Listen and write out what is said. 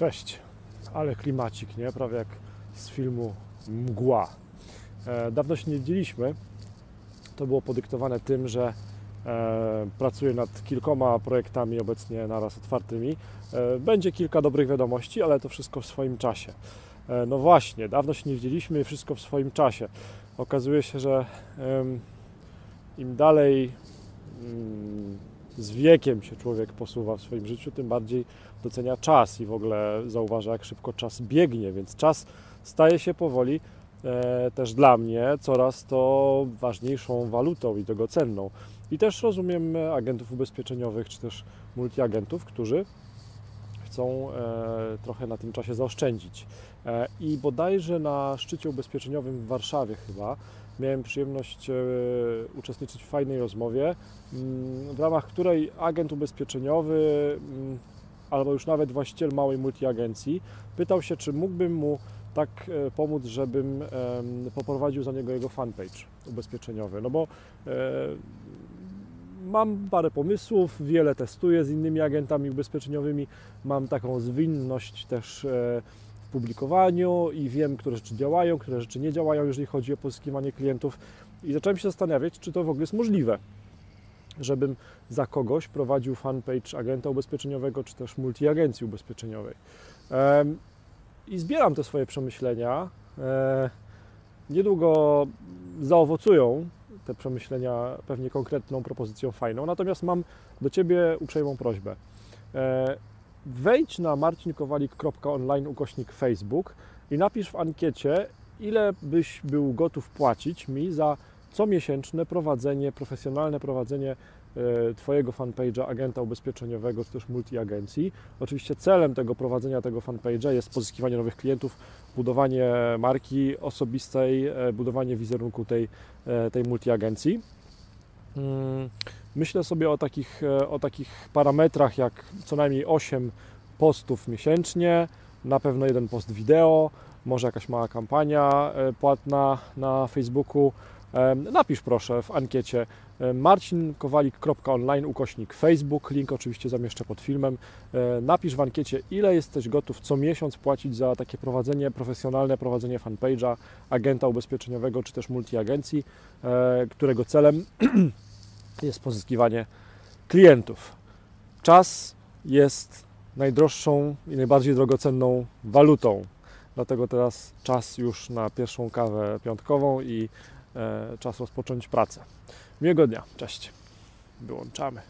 Cześć, ale klimacik, nie? Prawie jak z filmu Mgła. E, dawno się nie widzieliśmy. To było podyktowane tym, że e, pracuję nad kilkoma projektami obecnie naraz otwartymi. E, będzie kilka dobrych wiadomości, ale to wszystko w swoim czasie. E, no właśnie, dawno się nie widzieliśmy i wszystko w swoim czasie. Okazuje się, że em, im dalej mm, z wiekiem się człowiek posuwa w swoim życiu, tym bardziej docenia czas i w ogóle zauważa, jak szybko czas biegnie, więc czas staje się powoli e, też dla mnie coraz to ważniejszą walutą i drogocenną. I też rozumiem agentów ubezpieczeniowych, czy też multiagentów, którzy chcą e, trochę na tym czasie zaoszczędzić. E, I bodajże na szczycie ubezpieczeniowym w Warszawie chyba miałem przyjemność e, uczestniczyć w fajnej rozmowie, mm, w ramach której agent ubezpieczeniowy mm, albo już nawet właściciel małej multiagencji pytał się, czy mógłbym mu tak pomóc, żebym poprowadził za niego jego fanpage ubezpieczeniowy. No bo mam parę pomysłów, wiele testuję z innymi agentami ubezpieczeniowymi, mam taką zwinność też e, w publikowaniu i wiem, które rzeczy działają, które rzeczy nie działają, jeżeli chodzi o pozyskiwanie klientów. I zacząłem się zastanawiać, czy to w ogóle jest możliwe, żebym za kogoś prowadził fanpage agenta ubezpieczeniowego, czy też multiagencji ubezpieczeniowej. I zbieram te swoje przemyślenia. E, Niedługo zaowocują przemyślenia pewnie konkretną propozycją fajną. Natomiast mam do Ciebie uprzejmą prośbę. E, Wejdź na marcinkowalik.online ukośnik Facebook i napisz w ankiecie, ile byś był gotów płacić mi za comiesięczne prowadzenie, profesjonalne prowadzenie Twojego fanpage'a agenta ubezpieczeniowego czy też multiagencji. Oczywiście celem tego prowadzenia tego fanpage'a jest pozyskiwanie nowych klientów, budowanie marki osobistej, e, budowanie wizerunku tej, e, tej multiagencji. Mm, Myślę sobie o takich, e, o takich parametrach jak co najmniej 8 postów miesięcznie, na pewno jeden post wideo, może jakaś mała kampania e, płatna na Facebooku. Napisz proszę w ankiecie marcinkowalik.online ukośnik Facebook, link oczywiście zamieszczę pod filmem. Napisz w ankiecie, ile jesteś gotów co miesiąc płacić za takie prowadzenie, profesjonalne prowadzenie fanpage'a, agenta ubezpieczeniowego czy też multiagencji, e, którego celem jest pozyskiwanie klientów. Czas jest najdroższą i najbardziej drogocenną walutą. Dlatego teraz czas już na pierwszą kawę piątkową i czas rozpocząć pracę. Miłego dnia. Cześć. Wyłączamy.